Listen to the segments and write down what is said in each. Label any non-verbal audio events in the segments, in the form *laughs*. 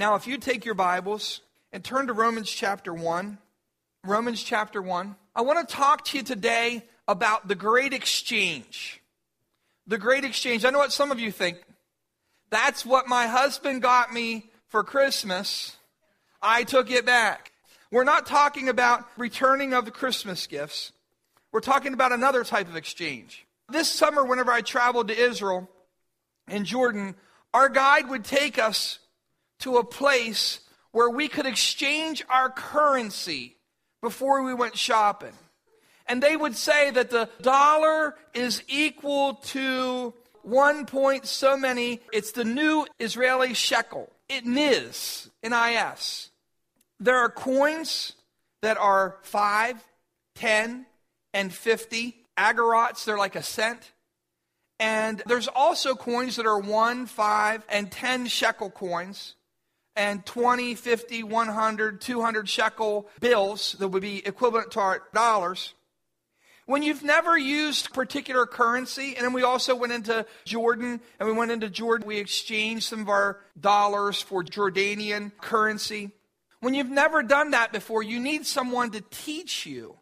Now, if you take your Bibles and turn to Romans chapter 1, Romans chapter 1, I want to talk to you today about the great exchange. The great exchange. I know what some of you think. That's what my husband got me for Christmas. I took it back. We're not talking about returning of the Christmas gifts. We're talking about another type of exchange. This summer, whenever I traveled to Israel and Jordan, our guide would take us to a place where we could exchange our currency before we went shopping. And they would say that the dollar is equal to one point so many, it's the new Israeli shekel. It NIS, N-I-S. There are coins that are 5, 10, and 50. Agorots, they're like a cent. And there's also coins that are 1, 5, and 10 shekel coins and 20, 50, 100, 200 shekel bills that would be equivalent to our dollars. When you've never used particular currency, and then we also went into Jordan, and we went into Jordan, we exchanged some of our dollars for Jordanian currency. When you've never done that before, you need someone to teach you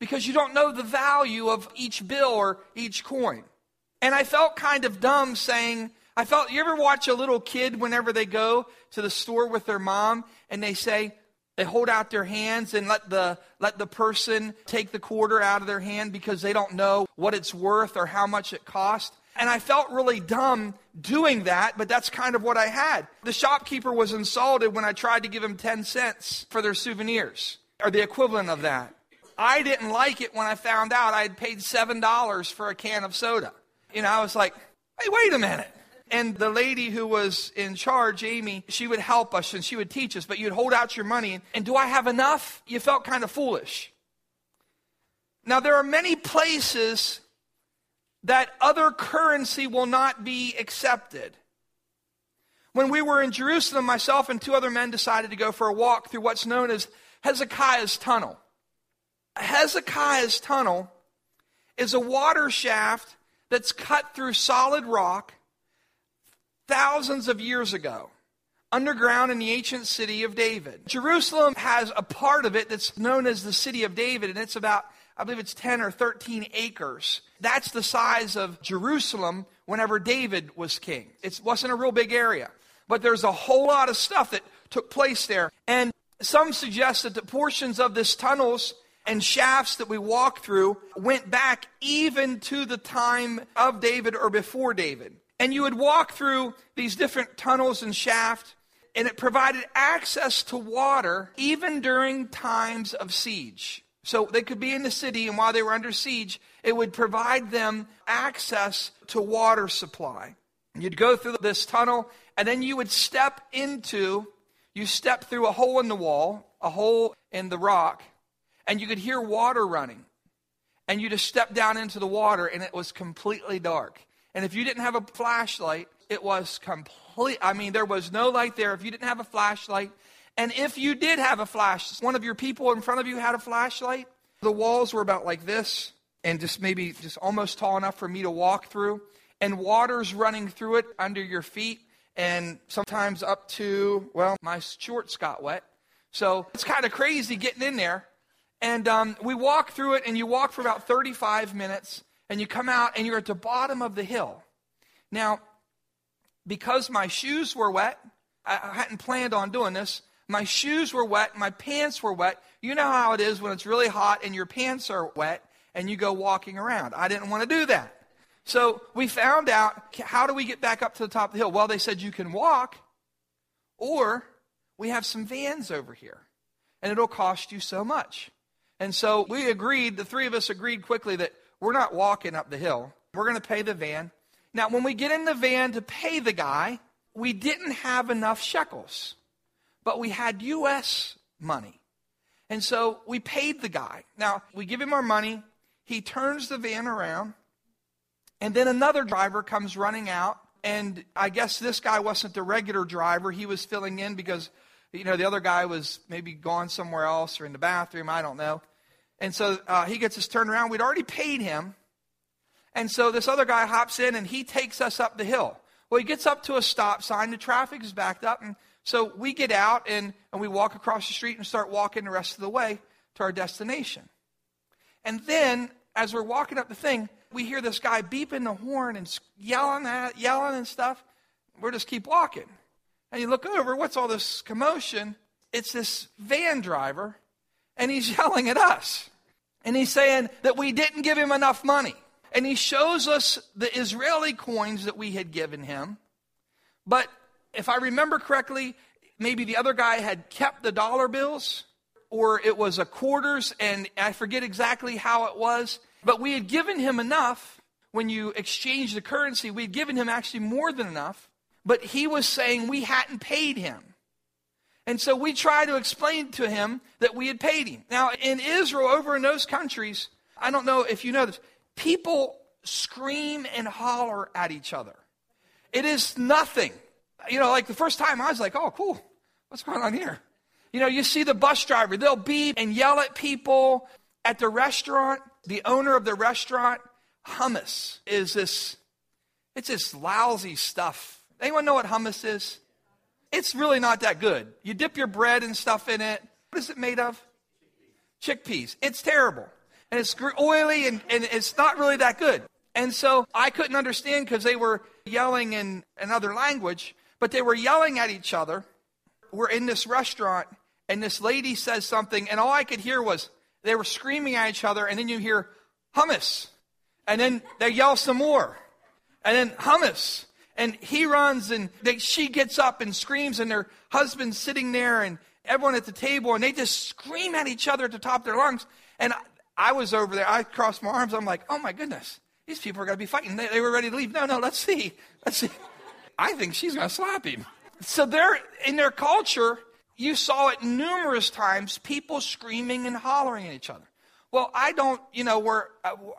because you don't know the value of each bill or each coin. And I felt kind of dumb saying, I felt, you ever watch a little kid whenever they go to the store with their mom and they say, they hold out their hands and let the, let the person take the quarter out of their hand because they don't know what it's worth or how much it cost. And I felt really dumb doing that, but that's kind of what I had. The shopkeeper was insulted when I tried to give him 10 cents for their souvenirs, or the equivalent of that. I didn't like it when I found out I had paid $7 for a can of soda. You know, I was like, hey, wait a minute. And the lady who was in charge, Amy, she would help us and she would teach us, but you'd hold out your money. And, and do I have enough? You felt kind of foolish. Now, there are many places that other currency will not be accepted. When we were in Jerusalem, myself and two other men decided to go for a walk through what's known as Hezekiah's Tunnel. Hezekiah's Tunnel is a water shaft that's cut through solid rock thousands of years ago, underground in the ancient city of David. Jerusalem has a part of it that's known as the city of David, and it's about, I believe it's 10 or 13 acres. That's the size of Jerusalem whenever David was king. It wasn't a real big area, but there's a whole lot of stuff that took place there. And some suggest that the portions of this tunnels and shafts that we walk through went back even to the time of David or before David. And you would walk through these different tunnels and shafts, and it provided access to water even during times of siege. So they could be in the city, and while they were under siege, it would provide them access to water supply. You'd go through this tunnel, and then you would step into, you step through a hole in the wall, a hole in the rock, and you could hear water running. And you just step down into the water, and it was completely dark. And if you didn't have a flashlight, it was complete. I mean, there was no light there. If you didn't have a flashlight, and if you did have a flash, one of your people in front of you had a flashlight, the walls were about like this, and just maybe just almost tall enough for me to walk through, and water's running through it under your feet, and sometimes up to, well, my shorts got wet. So it's kind of crazy getting in there. And um, we walk through it, and you walk for about 35 minutes and you come out and you're at the bottom of the hill. Now, because my shoes were wet, I hadn't planned on doing this. My shoes were wet, my pants were wet. You know how it is when it's really hot and your pants are wet and you go walking around. I didn't want to do that. So we found out how do we get back up to the top of the hill? Well, they said you can walk, or we have some vans over here, and it'll cost you so much. And so we agreed, the three of us agreed quickly that we're not walking up the hill. We're going to pay the van. Now, when we get in the van to pay the guy, we didn't have enough shekels, but we had U.S. money. And so we paid the guy. Now, we give him our money. He turns the van around. And then another driver comes running out. And I guess this guy wasn't the regular driver. He was filling in because, you know, the other guy was maybe gone somewhere else or in the bathroom. I don't know. And so uh, he gets us turned around. We'd already paid him. And so this other guy hops in and he takes us up the hill. Well, he gets up to a stop sign. The traffic is backed up. And So we get out and, and we walk across the street and start walking the rest of the way to our destination. And then, as we're walking up the thing, we hear this guy beeping the horn and yelling at, yelling and stuff. We'll just keep walking. And you look over, what's all this commotion? It's this van driver, and he's yelling at us. And he's saying that we didn't give him enough money. And he shows us the Israeli coins that we had given him. But if I remember correctly, maybe the other guy had kept the dollar bills, or it was a quarters, and I forget exactly how it was. But we had given him enough when you exchange the currency, we had given him actually more than enough, but he was saying we hadn't paid him. And so we tried to explain to him that we had paid him. Now, in Israel, over in those countries, I don't know if you know this, people scream and holler at each other. It is nothing. You know, like the first time I was like, oh, cool. What's going on here? You know, you see the bus driver, they'll beep and yell at people at the restaurant. The owner of the restaurant, hummus, is this, it's this lousy stuff. Anyone know what hummus is? It's really not that good. You dip your bread and stuff in it. What is it made of? Chickpeas. It's terrible. And it's oily and, and it's not really that good. And so I couldn't understand because they were yelling in another language, but they were yelling at each other. We're in this restaurant, and this lady says something, and all I could hear was they were screaming at each other, and then you hear hummus. And then they yell some more. And then hummus and he runs and they, she gets up and screams and her husband's sitting there and everyone at the table and they just scream at each other at the top of their lungs. And I, I was over there. I crossed my arms. I'm like oh my goodness. These people are going to be fighting. They, they were ready to leave. No no let's see. Let's see. I think she's going to slap him. So they're in their culture you saw it numerous times people screaming and hollering at each other. Well i don't you know where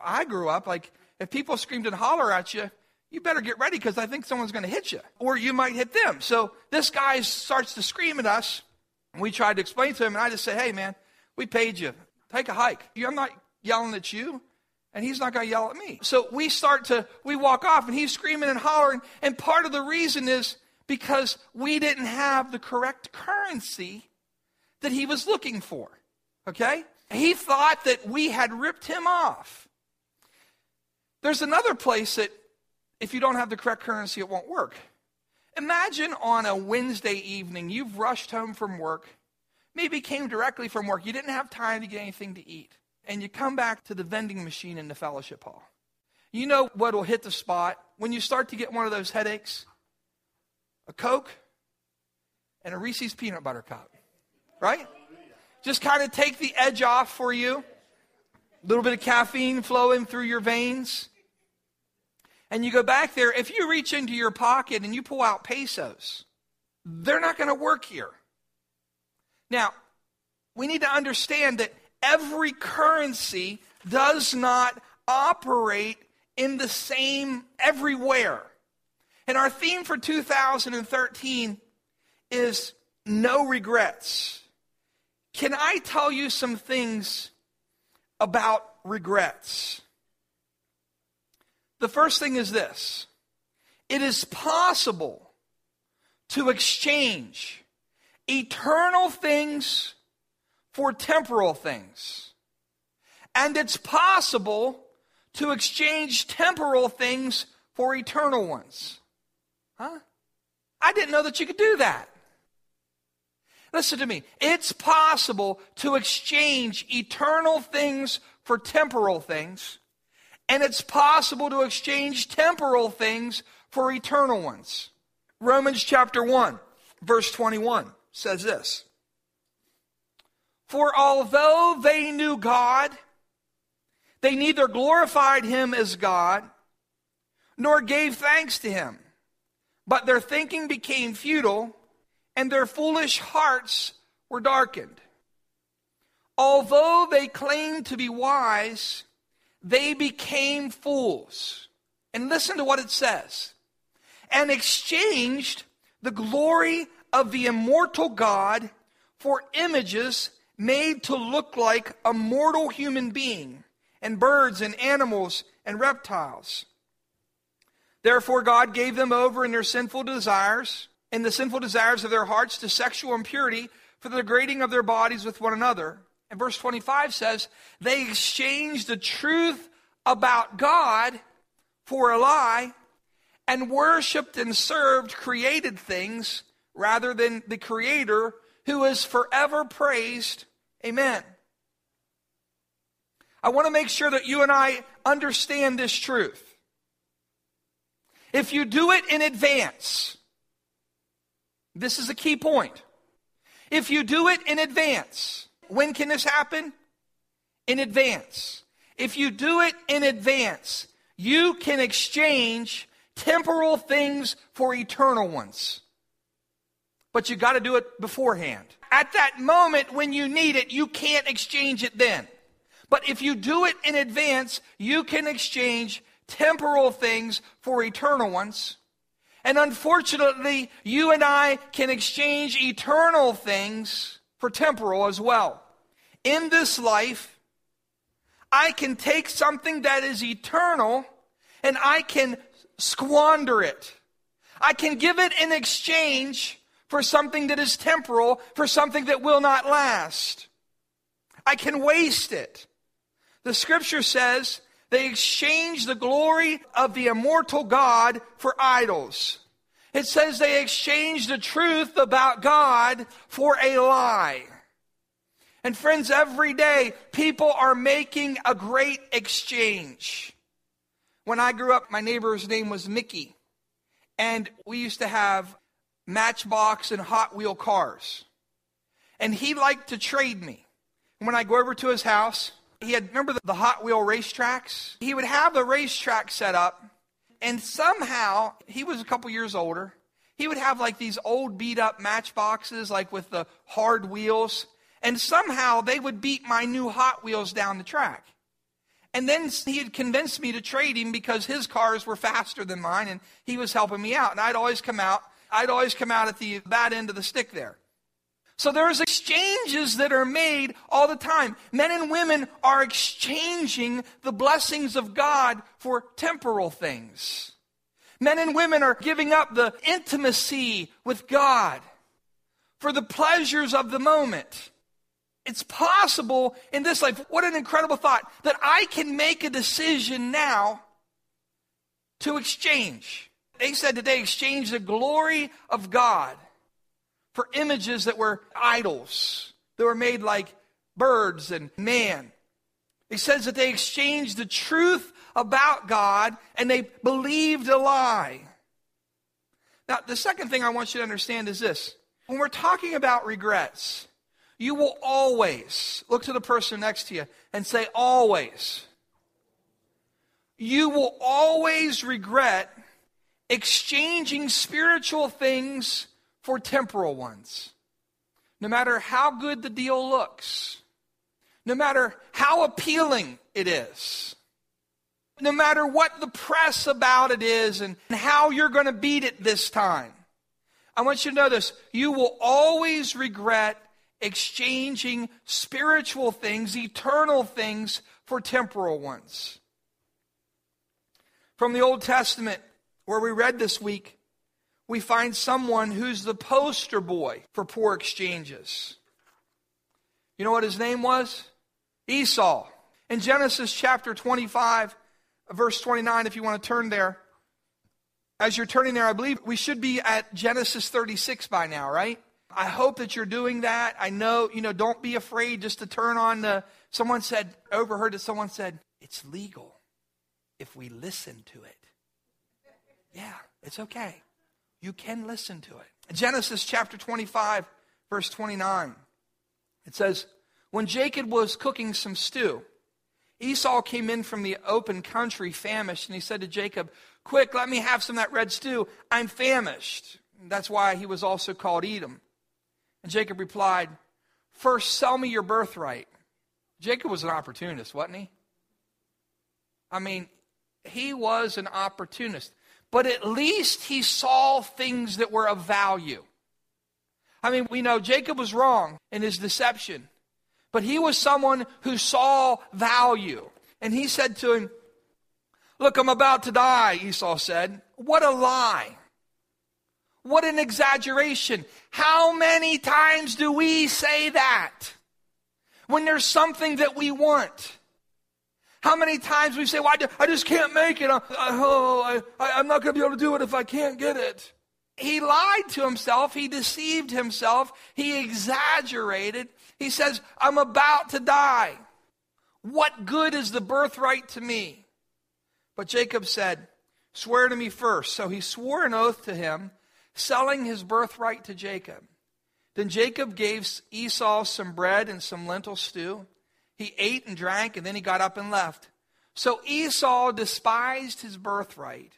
i grew up like if people screamed and holler at you you better get ready because I think someone's going to hit you, or you might hit them. So this guy starts to scream at us. And we tried to explain to him, and I just said, hey, man, we paid you. Take a hike. I'm not yelling at you, and he's not going to yell at me. So we start to, we walk off, and he's screaming and hollering. And part of the reason is because we didn't have the correct currency that he was looking for. Okay? He thought that we had ripped him off. There's another place that if you don't have the correct currency, it won't work. Imagine on a Wednesday evening, you've rushed home from work, maybe came directly from work, you didn't have time to get anything to eat, and you come back to the vending machine in the fellowship hall. You know what will hit the spot when you start to get one of those headaches? A Coke and a Reese's peanut butter cup, right? Just kind of take the edge off for you. A little bit of caffeine flowing through your veins and you go back there, if you reach into your pocket and you pull out pesos, they're not going to work here. Now, we need to understand that every currency does not operate in the same everywhere. And our theme for 2013 is no regrets. Can I tell you some things about regrets? The first thing is this it is possible to exchange eternal things for temporal things. And it's possible to exchange temporal things for eternal ones. Huh? I didn't know that you could do that. Listen to me. It's possible to exchange eternal things for temporal things and it's possible to exchange temporal things for eternal ones. Romans chapter 1, verse 21 says this For although they knew God, they neither glorified him as God nor gave thanks to him, but their thinking became futile and their foolish hearts were darkened. Although they claimed to be wise, they became fools. And listen to what it says and exchanged the glory of the immortal God for images made to look like a mortal human being, and birds and animals and reptiles. Therefore, God gave them over in their sinful desires in the sinful desires of their hearts to sexual impurity for the degrading of their bodies with one another. And verse 25 says, they exchanged the truth about God for a lie and worshiped and served created things rather than the Creator who is forever praised. Amen. I want to make sure that you and I understand this truth. If you do it in advance, this is a key point. If you do it in advance, when can this happen? In advance. If you do it in advance, you can exchange temporal things for eternal ones. But you got to do it beforehand. At that moment when you need it, you can't exchange it then. But if you do it in advance, you can exchange temporal things for eternal ones. And unfortunately, you and I can exchange eternal things for temporal as well. In this life, I can take something that is eternal and I can squander it. I can give it in exchange for something that is temporal, for something that will not last. I can waste it. The scripture says they exchanged the glory of the immortal God for idols. It says they exchanged the truth about God for a lie. And friends, every day people are making a great exchange. When I grew up, my neighbor's name was Mickey. And we used to have Matchbox and Hot Wheel cars. And he liked to trade me. When I go over to his house, he had, remember the, the Hot Wheel racetracks? He would have the racetrack set up. And somehow, he was a couple years older. He would have like these old beat up matchboxes, like with the hard wheels. And somehow they would beat my new Hot Wheels down the track. And then he had convinced me to trade him because his cars were faster than mine and he was helping me out. And I'd always come out, I'd always come out at the bad end of the stick there. So there's exchanges that are made all the time. Men and women are exchanging the blessings of God for temporal things. Men and women are giving up the intimacy with God for the pleasures of the moment. It's possible in this life. What an incredible thought that I can make a decision now to exchange. They said today, exchange the glory of God for images that were idols, that were made like birds and man. He says that they exchanged the truth about God and they believed a lie. Now, the second thing I want you to understand is this. When we're talking about regrets, you will always look to the person next to you and say, always. You will always regret exchanging spiritual things for temporal ones. No matter how good the deal looks, no matter how appealing it is, no matter what the press about it is and how you're going to beat it this time. I want you to know this. You will always regret exchanging spiritual things, eternal things, for temporal ones. From the Old Testament, where we read this week, we find someone who's the poster boy for poor exchanges. You know what his name was? Esau. In Genesis chapter 25, verse 29, if you want to turn there. As you're turning there, I believe we should be at Genesis 36 by now, right? I hope that you're doing that. I know, you know, don't be afraid just to turn on the. Someone said, overheard that someone said, it's legal if we listen to it. Yeah, it's okay. You can listen to it. Genesis chapter 25, verse 29. It says, When Jacob was cooking some stew, Esau came in from the open country famished, and he said to Jacob, Quick, let me have some of that red stew. I'm famished. That's why he was also called Edom. And Jacob replied, First, sell me your birthright. Jacob was an opportunist, wasn't he? I mean, he was an opportunist. But at least he saw things that were of value. I mean, we know Jacob was wrong in his deception, but he was someone who saw value. And he said to him, Look, I'm about to die, Esau said. What a lie. What an exaggeration. How many times do we say that? When there's something that we want. How many times we say, well, I just can't make it. I, oh, I, I'm not going to be able to do it if I can't get it. He lied to himself. He deceived himself. He exaggerated. He says, I'm about to die. What good is the birthright to me? But Jacob said, Swear to me first. So he swore an oath to him, selling his birthright to Jacob. Then Jacob gave Esau some bread and some lentil stew. He ate and drank, and then he got up and left. So Esau despised his birthright.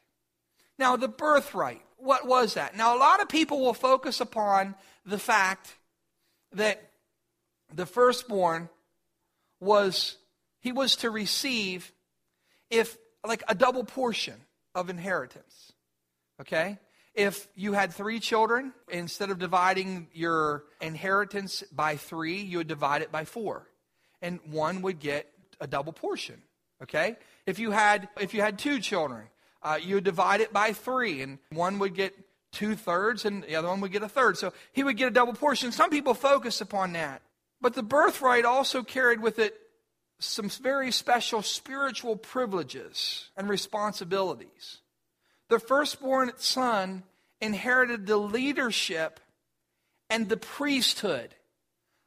Now, the birthright, what was that? Now, a lot of people will focus upon the fact that the firstborn was, he was to receive if, like, a double portion of inheritance. Okay? If you had three children, instead of dividing your inheritance by three, you would divide it by four. And one would get a double portion. Okay? If you had, if you had two children, uh, you would divide it by three, and one would get two thirds, and the other one would get a third. So he would get a double portion. Some people focus upon that. But the birthright also carried with it some very special spiritual privileges and responsibilities. The firstborn son inherited the leadership and the priesthood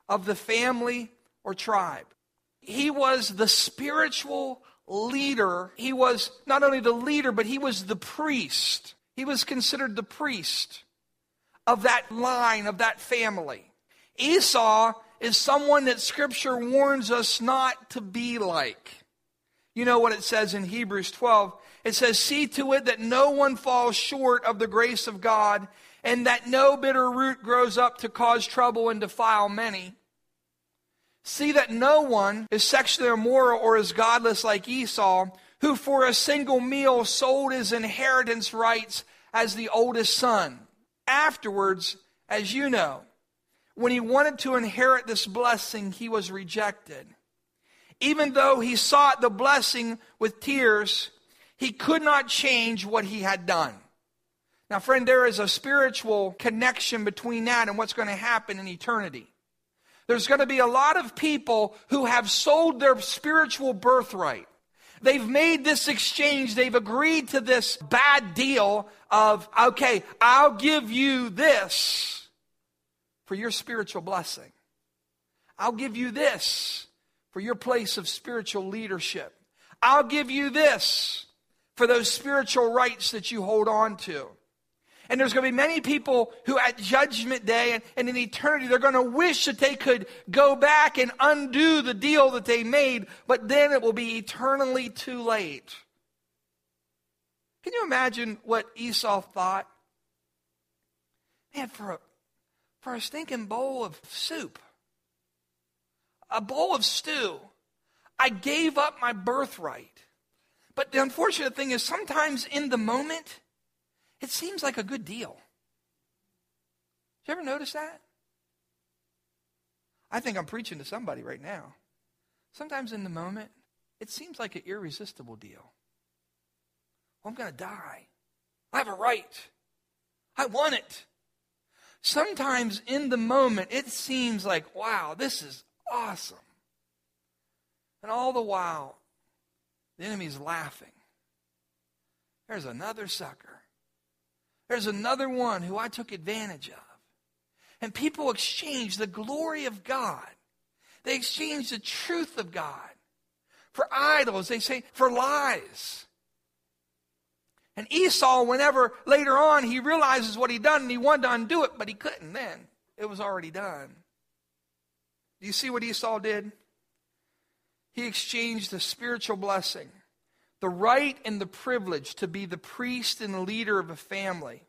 of the family or tribe. He was the spiritual leader. He was not only the leader, but he was the priest. He was considered the priest of that line, of that family. Esau is someone that Scripture warns us not to be like. You know what it says in Hebrews 12? It says, See to it that no one falls short of the grace of God, and that no bitter root grows up to cause trouble and defile many. See that no one is sexually immoral or is godless like Esau, who for a single meal sold his inheritance rights as the oldest son. Afterwards, as you know, when he wanted to inherit this blessing, he was rejected. Even though he sought the blessing with tears, he could not change what he had done. Now, friend, there is a spiritual connection between that and what's going to happen in eternity. There's going to be a lot of people who have sold their spiritual birthright. They've made this exchange. They've agreed to this bad deal of, okay, I'll give you this for your spiritual blessing. I'll give you this for your place of spiritual leadership. I'll give you this for those spiritual rights that you hold on to. And there's going to be many people who at judgment day and, and in eternity, they're going to wish that they could go back and undo the deal that they made, but then it will be eternally too late. Can you imagine what Esau thought? Man, for a, for a stinking bowl of soup, a bowl of stew. I gave up my birthright. But the unfortunate thing is, sometimes in the moment, it seems like a good deal. Did you ever notice that? I think I'm preaching to somebody right now. Sometimes in the moment, it seems like an irresistible deal. Well, I'm going to die. I have a right. I want it. Sometimes in the moment, it seems like, wow, this is awesome. And all the while, the enemy's laughing. There's another sucker. There's another one who I took advantage of. And people exchange the glory of God. They exchange the truth of God for idols. They say for lies. And Esau, whenever later on he realizes what he'd done and he wanted to undo it, but he couldn't then. It was already done. Do you see what Esau did? He exchanged the spiritual blessing, the right and the privilege to be the priest and the leader of a family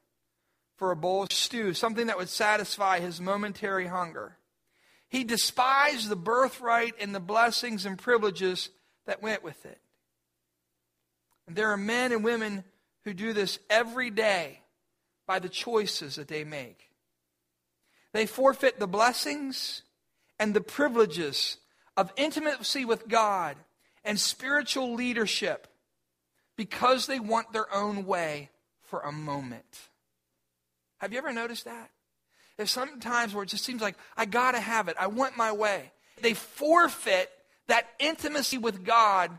for a bowl of stew, something that would satisfy his momentary hunger. He despised the birthright and the blessings and privileges that went with it. And there are men and women who do this every day by the choices that they make. They forfeit the blessings and the privileges of intimacy with God and spiritual leadership because they want their own way for a moment. Have you ever noticed that? There's sometimes where it just seems like, I got to have it. I want my way. They forfeit that intimacy with God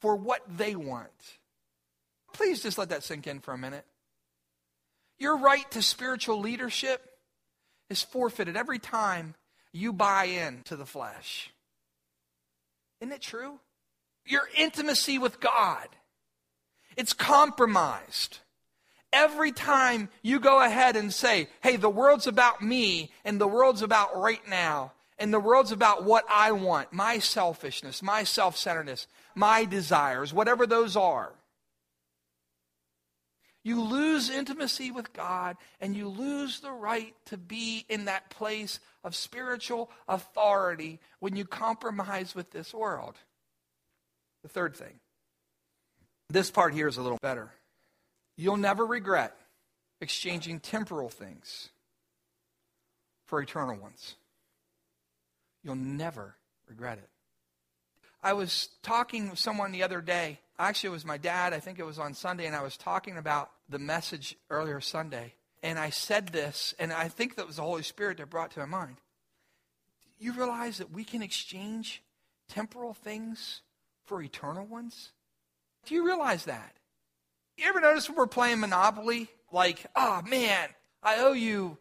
for what they want. Please just let that sink in for a minute. Your right to spiritual leadership is forfeited every time you buy in to the flesh. Isn't it true? Your intimacy with God, it's compromised. Every time you go ahead and say, hey, the world's about me and the world's about right now, and the world's about what I want, my selfishness, my self centeredness, my desires, whatever those are. You lose intimacy with God and you lose the right to be in that place of spiritual authority when you compromise with this world. The third thing. This part here is a little better. You'll never regret exchanging temporal things for eternal ones. You'll never regret it. I was talking with someone the other day. Actually, it was my dad. I think it was on Sunday, and I was talking about the message earlier Sunday. And I said this, and I think that was the Holy Spirit that brought to my mind. You realize that we can exchange temporal things for eternal ones? Do you realize that? You ever notice when we're playing Monopoly? Like, oh man, I owe you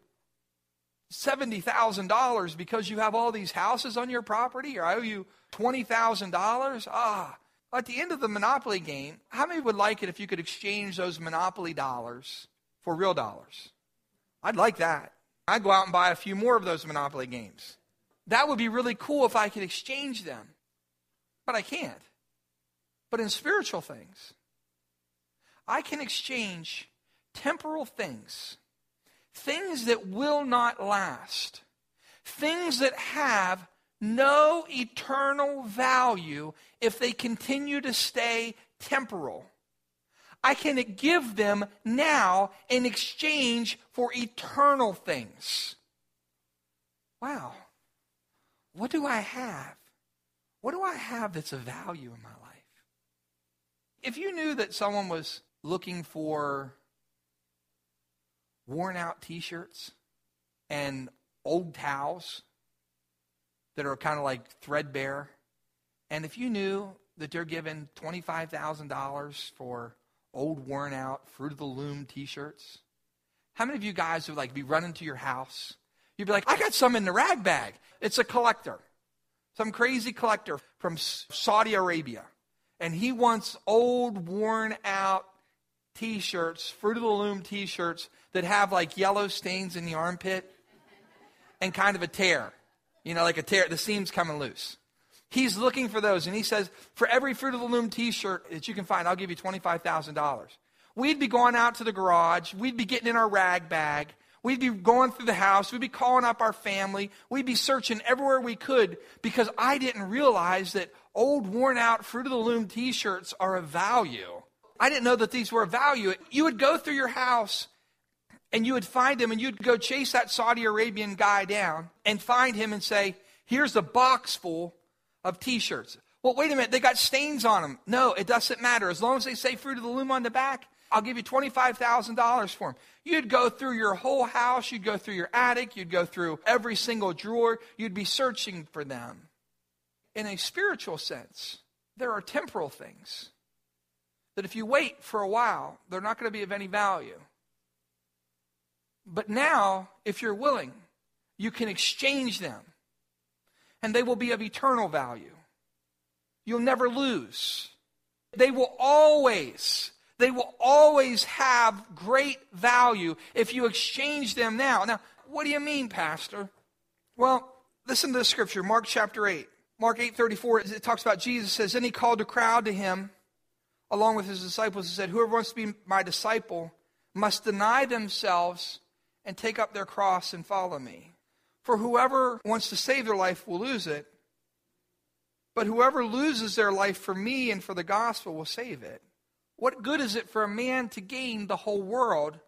$70,000 because you have all these houses on your property, or I owe you $20,000. Ah, at the end of the Monopoly game, how many would like it if you could exchange those Monopoly dollars for real dollars? I'd like that. I'd go out and buy a few more of those Monopoly games. That would be really cool if I could exchange them. But I can't. But in spiritual things, I can exchange temporal things, things that will not last, things that have no eternal value if they continue to stay temporal. I can give them now in exchange for eternal things. Wow. What do I have? What do I have that's of value in my life? If you knew that someone was looking for worn out t shirts and old towels that are kind of like threadbare. And if you knew that they're giving $25,000 for old worn out Fruit of the Loom t shirts, how many of you guys would like be running to your house? You'd be like, I got some in the rag bag. It's a collector, some crazy collector from Saudi Arabia. And he wants old, worn out t shirts, Fruit of the Loom t shirts that have like yellow stains in the armpit and kind of a tear. You know, like a tear, the seam's coming loose. He's looking for those, and he says, For every Fruit of the Loom t shirt that you can find, I'll give you $25,000. We'd be going out to the garage, we'd be getting in our rag bag, We'd be going through the house. We'd be calling up our family. We'd be searching everywhere we could because I didn't realize that old, worn out Fruit of the Loom t shirts are of value. I didn't know that these were of value. You would go through your house and you would find him and you'd go chase that Saudi Arabian guy down and find him and say, Here's a box full of t shirts. Well, wait a minute, they got stains on them. No, it doesn't matter. As long as they say Fruit of the Loom on the back, I'll give you $25,000 for them. You'd go through your whole house, you'd go through your attic, you'd go through every single drawer, you'd be searching for them. In a spiritual sense, there are temporal things that if you wait for a while, they're not going to be of any value. But now, if you're willing, you can exchange them, and they will be of eternal value. You'll never lose. They will always, they will always have great value if you exchange them now. Now, what do you mean, Pastor? Well, listen to the scripture, Mark chapter 8. Mark 8:34 it talks about Jesus says then he called a crowd to him along with his disciples and said whoever wants to be my disciple must deny themselves and take up their cross and follow me. For whoever wants to save their life will lose it, but whoever loses their life for me and for the gospel will save it. What good is it for a man to gain the whole world,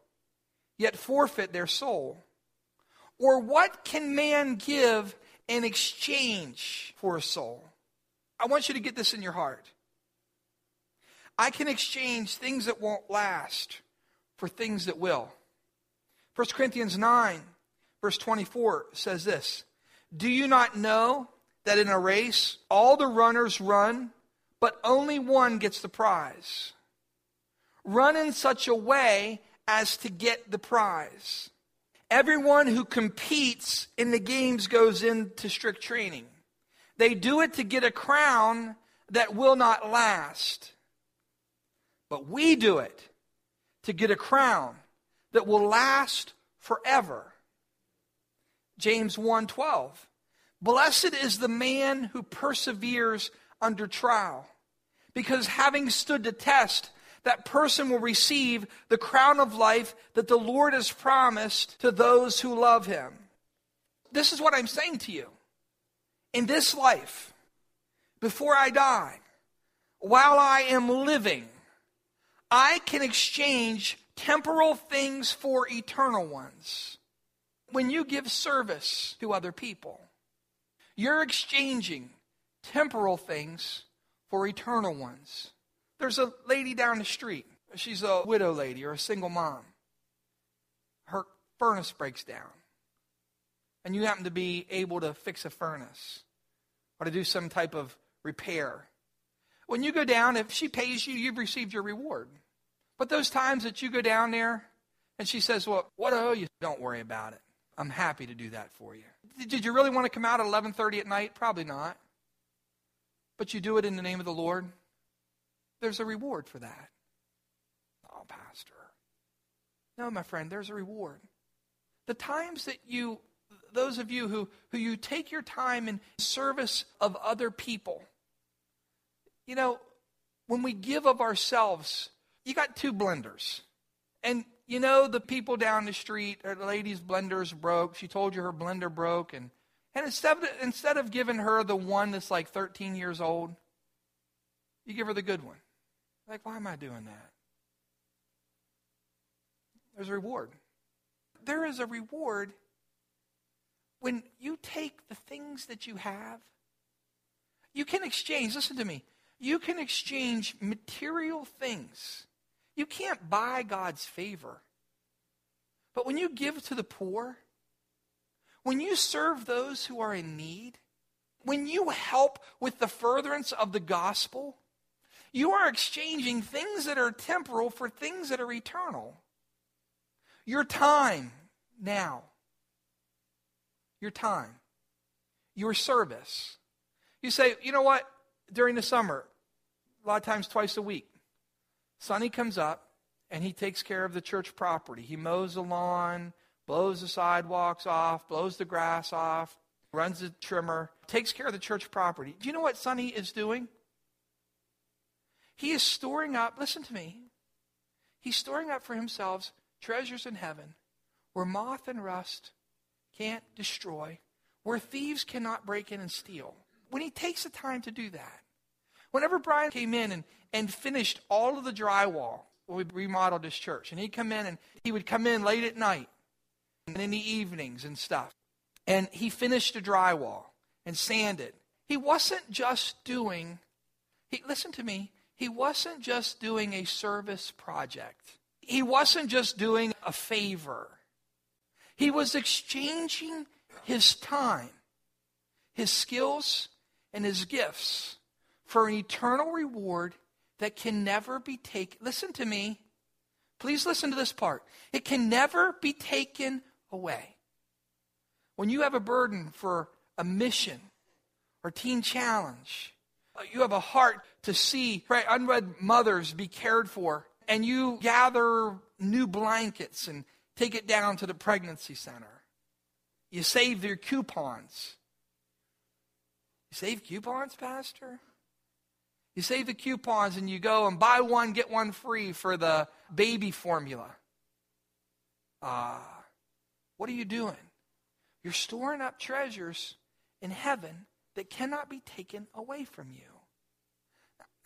yet forfeit their soul? Or what can man give in exchange for a soul? I want you to get this in your heart. I can exchange things that won't last for things that will. 1 Corinthians 9, verse 24 says this Do you not know that in a race all the runners run, but only one gets the prize? Run in such a way as to get the prize. Everyone who competes in the games goes into strict training. They do it to get a crown that will not last. But we do it to get a crown that will last forever. James 1:12 Blessed is the man who perseveres under trial because having stood the test that person will receive the crown of life that the Lord has promised to those who love him. This is what I'm saying to you. In this life, before I die, while I am living, I can exchange temporal things for eternal ones. When you give service to other people, you're exchanging temporal things for eternal ones. There's a lady down the street. She's a widow lady or a single mom. Her furnace breaks down. And you happen to be able to fix a furnace or to do some type of repair. When you go down, if she pays you, you've received your reward. But those times that you go down there and she says, Well, what I owe you, don't worry about it. I'm happy to do that for you. Did you really want to come out at 11:30 at night? Probably not. But you do it in the name of the Lord. There's a reward for that. Oh, pastor. No, my friend, there's a reward. The times that you those of you who, who you take your time in service of other people. You know, when we give of ourselves, you got two blenders. And you know the people down the street, uh, the lady's blender's broke. She told you her blender broke and and instead of, instead of giving her the one that's like 13 years old, you give her the good one. Like, why am I doing that? There's a reward. There is a reward when you take the things that you have, you can exchange, listen to me, you can exchange material things. You can't buy God's favor. But when you give to the poor, when you serve those who are in need, when you help with the furtherance of the gospel, you are exchanging things that are temporal for things that are eternal. Your time now your time, your service. You say, you know what? During the summer, a lot of times twice a week, Sonny comes up and he takes care of the church property. He mows the lawn, blows the sidewalks off, blows the grass off, runs the trimmer, takes care of the church property. Do you know what Sonny is doing? He is storing up, listen to me, he's storing up for himself treasures in heaven where moth and rust can't destroy, where thieves cannot break in and steal. When he takes the time to do that, whenever Brian came in and, and finished all of the drywall when we remodeled this church, and he'd come in and he would come in late at night and in the evenings and stuff, and he finished the drywall and sanded. He wasn't just doing, he, listen to me, he wasn't just doing a service project. He wasn't just doing a favor. He was exchanging his time, his skills, and his gifts for an eternal reward that can never be taken. Listen to me. Please listen to this part. It can never be taken away. When you have a burden for a mission or teen challenge, uh, you have a heart to see right, unwed mothers be cared for, and you gather new blankets and take it down to the pregnancy center. You save your coupons. You save coupons, Pastor? You save the coupons and you go and buy one, get one free for the baby formula. Ah, uh, what are you doing? You're storing up treasures in heaven that cannot be taken away from you.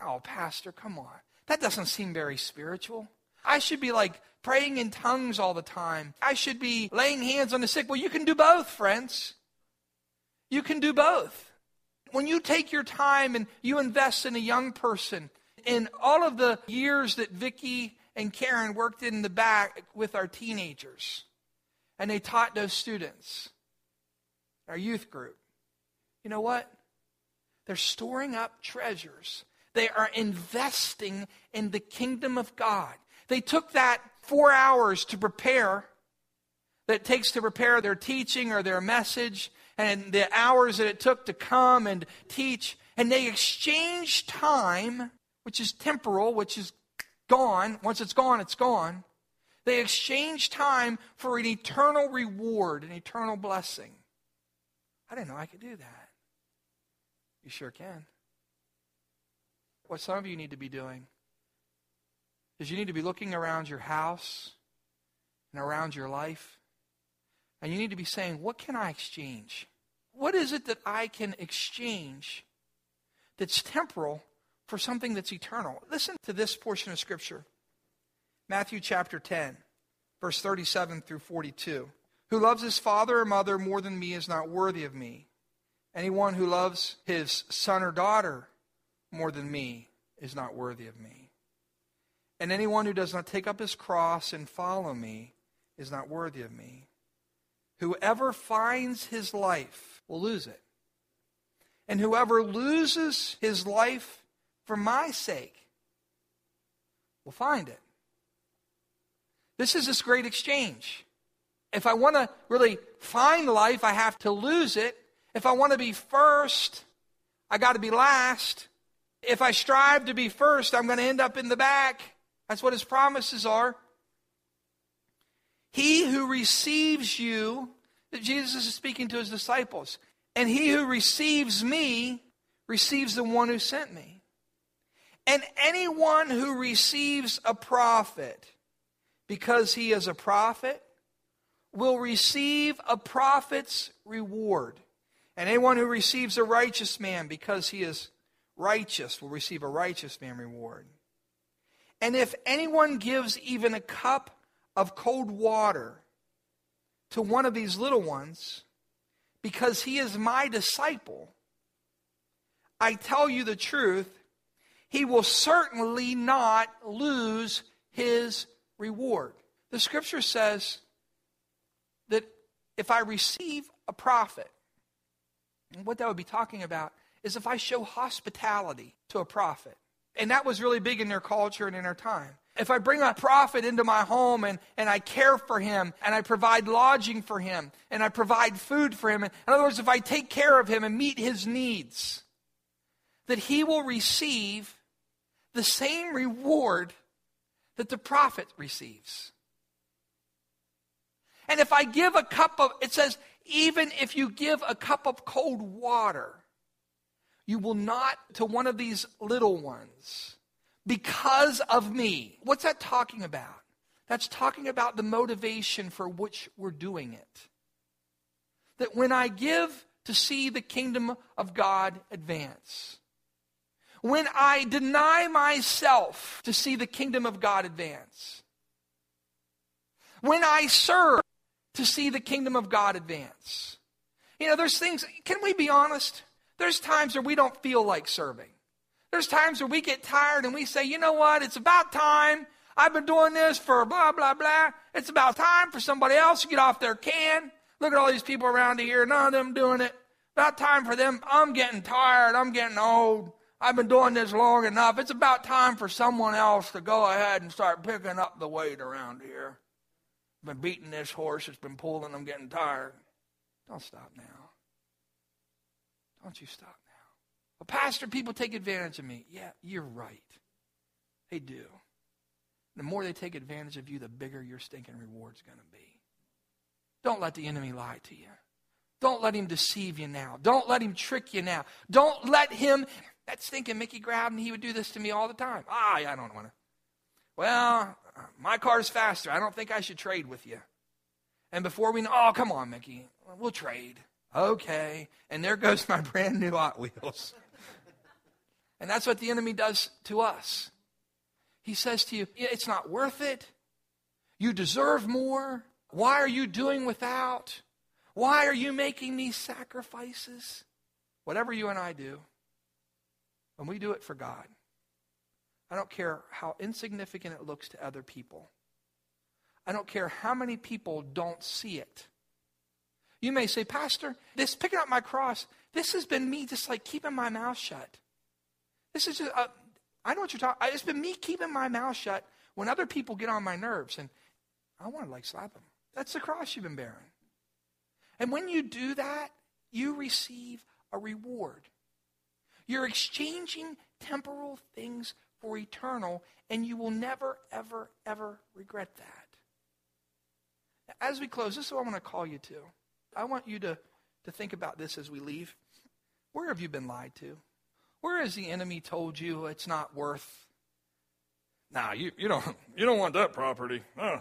Oh, Pastor, come on. That doesn't seem very spiritual. I should be like praying in tongues all the time. I should be laying hands on the sick. Well, you can do both, friends. You can do both. When you take your time and you invest in a young person, in all of the years that Vicki and Karen worked in the back with our teenagers, and they taught those students, our youth group, you know what? They're storing up treasures. They are investing in the kingdom of God. They took that four hours to prepare that it takes to prepare their teaching or their message and the hours that it took to come and teach. And they exchange time, which is temporal, which is gone. Once it's gone, it's gone. They exchange time for an eternal reward, an eternal blessing. I didn't know I could do that. You sure can. What some of you need to be doing is you need to be looking around your house and around your life, and you need to be saying, What can I exchange? What is it that I can exchange that's temporal for something that's eternal? Listen to this portion of Scripture Matthew chapter 10, verse 37 through 42. Who loves his father or mother more than me is not worthy of me. Anyone who loves his son or daughter more than me is not worthy of me. And anyone who does not take up his cross and follow me is not worthy of me. Whoever finds his life will lose it. And whoever loses his life for my sake will find it. This is this great exchange. If I want to really find life, I have to lose it. If I want to be first, I got to be last. If I strive to be first, I'm going to end up in the back. That's what his promises are. He who receives you, that Jesus is speaking to his disciples, and he who receives me receives the one who sent me. And anyone who receives a prophet because he is a prophet will receive a prophet's reward. And anyone who receives a righteous man because he is righteous will receive a righteous man reward. And if anyone gives even a cup of cold water to one of these little ones, because he is my disciple, I tell you the truth, he will certainly not lose his reward. The scripture says that if I receive a prophet, and what that would be talking about is if I show hospitality to a prophet, and that was really big in their culture and in their time. If I bring a prophet into my home and, and I care for him and I provide lodging for him and I provide food for him, in other words, if I take care of him and meet his needs, that he will receive the same reward that the prophet receives. And if I give a cup of, it says, even if you give a cup of cold water you will not to one of these little ones because of me. What's that talking about? That's talking about the motivation for which we're doing it. That when I give to see the kingdom of God advance, when I deny myself to see the kingdom of God advance, when I serve to see the kingdom of God advance. You know, there's things, can we be honest? There's times where we don't feel like serving. There's times where we get tired and we say, you know what, it's about time. I've been doing this for blah, blah, blah. It's about time for somebody else to get off their can. Look at all these people around here, none of them doing it. About time for them. I'm getting tired. I'm getting old. I've been doing this long enough. It's about time for someone else to go ahead and start picking up the weight around here. I've been beating this horse. It's been pulling. I'm getting tired. Don't stop now. Don't you stop now. Well, Pastor, people take advantage of me. Yeah, you're right. They do. The more they take advantage of you, the bigger your stinking reward's going to be. Don't let the enemy lie to you. Don't let him deceive you now. Don't let him trick you now. Don't let him. That stinking Mickey Grabben, he would do this to me all the time. Ah, I don't want to. Well, my car's faster. I don't think I should trade with you. And before we know, oh, come on, Mickey, we'll trade. Okay. And there goes my *laughs* brand new Hot Wheels. and that's what the enemy does to us. He says to you, it's not worth it. You deserve more. Why are you doing without? Why are you making these sacrifices? Whatever you and I do, when we do it for God, I don't care how insignificant it looks to other people. I don't care how many people don't see it. You may say, Pastor, this picking up my cross, this has been me just like keeping my mouth shut. This is just, uh, I know what you're talking. It's been me keeping my mouth shut when other people get on my nerves, and I want to like slap them. That's the cross you've been bearing. And when you do that, you receive a reward. You're exchanging temporal things for eternal, and you will never, ever, ever regret that. As we close, this is what I want to call you to. I want you to, to think about this as we leave. Where have you been lied to? Where has the enemy told you it's not worth? Nah, you, you don't *laughs* you don't want that property. Oh.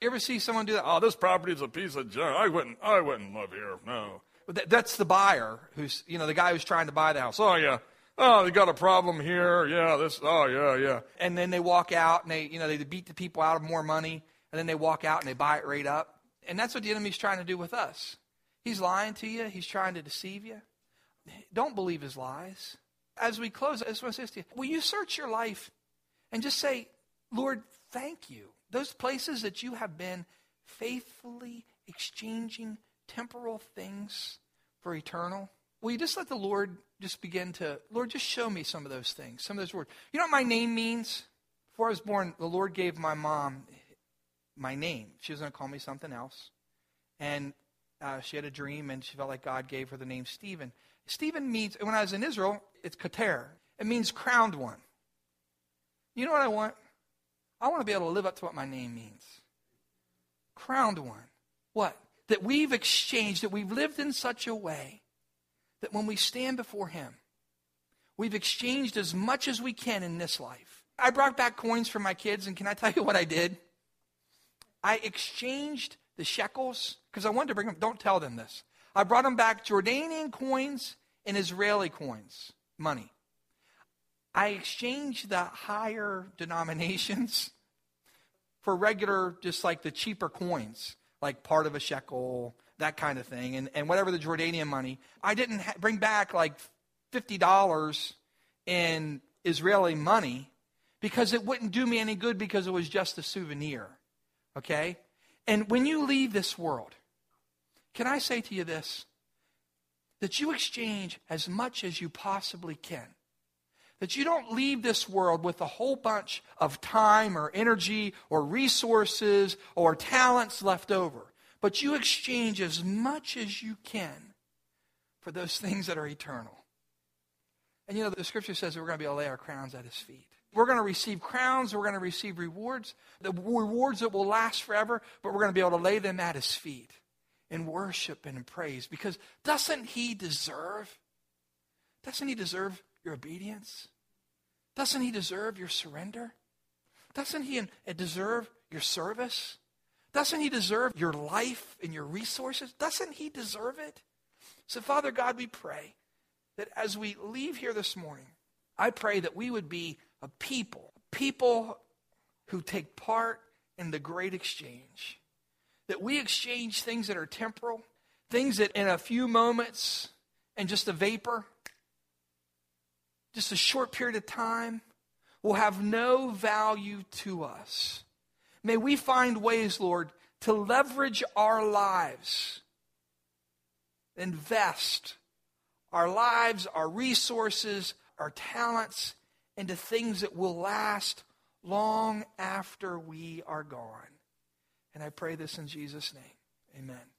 You ever see someone do that? Oh, this property is a piece of junk. I wouldn't I wouldn't live here. No. That, that's the buyer who's you know the guy who's trying to buy the house. Oh yeah. Oh, they got a problem here. Yeah, this. Oh yeah, yeah. And then they walk out and they you know they beat the people out of more money, and then they walk out and they buy it right up. And that's what the enemy's trying to do with us. He's lying to you. He's trying to deceive you. Don't believe his lies. As we close, I just want to say to you, will you search your life and just say, Lord, thank you. Those places that you have been faithfully exchanging temporal things for eternal. Will you just let the Lord just begin to, Lord, just show me some of those things, some of those words. You know what my name means? Before I was born, the Lord gave my mom my name. She was going to call me something else. And uh, she had a dream, and she felt like God gave her the name Stephen. Stephen means, when I was in Israel, it's Kater. It means crowned one. You know what I want? I want to be able to live up to what my name means. Crowned one. What? That we've exchanged, that we've lived in such a way that when we stand before Him, we've exchanged as much as we can in this life. I brought back coins for my kids, and can I tell you what I did? I exchanged the shekels because I wanted to bring them. Don't tell them this. I brought them back Jordanian coins and Israeli coins, money. I exchanged the higher denominations for regular, just like the cheaper coins, like part of a shekel, that kind of thing, and, and whatever the Jordanian money. I didn't ha- bring back like $50 in Israeli money because it wouldn't do me any good because it was just a souvenir. Okay? And when you leave this world, can I say to you this? That you exchange as much as you possibly can. That you don't leave this world with a whole bunch of time or energy or resources or talents left over. But you exchange as much as you can for those things that are eternal. And you know, the scripture says that we're going to be able to lay our crowns at his feet. We're going to receive crowns. We're going to receive rewards, the rewards that will last forever, but we're going to be able to lay them at his feet in worship and in praise. Because doesn't he deserve? Doesn't he deserve your obedience? Doesn't he deserve your surrender? Doesn't he uh, deserve your service? Doesn't he deserve your life and your resources? Doesn't he deserve it? So, Father God, we pray that as we leave here this morning, I pray that we would be a people, people who take part in the great exchange. That we exchange things that are temporal, things that in a few moments and just a vapor, just a short period of time, will have no value to us. May we find ways, Lord, to leverage our lives, invest our lives, our resources, our talents into things that will last long after we are gone. And I pray this in Jesus' name. Amen.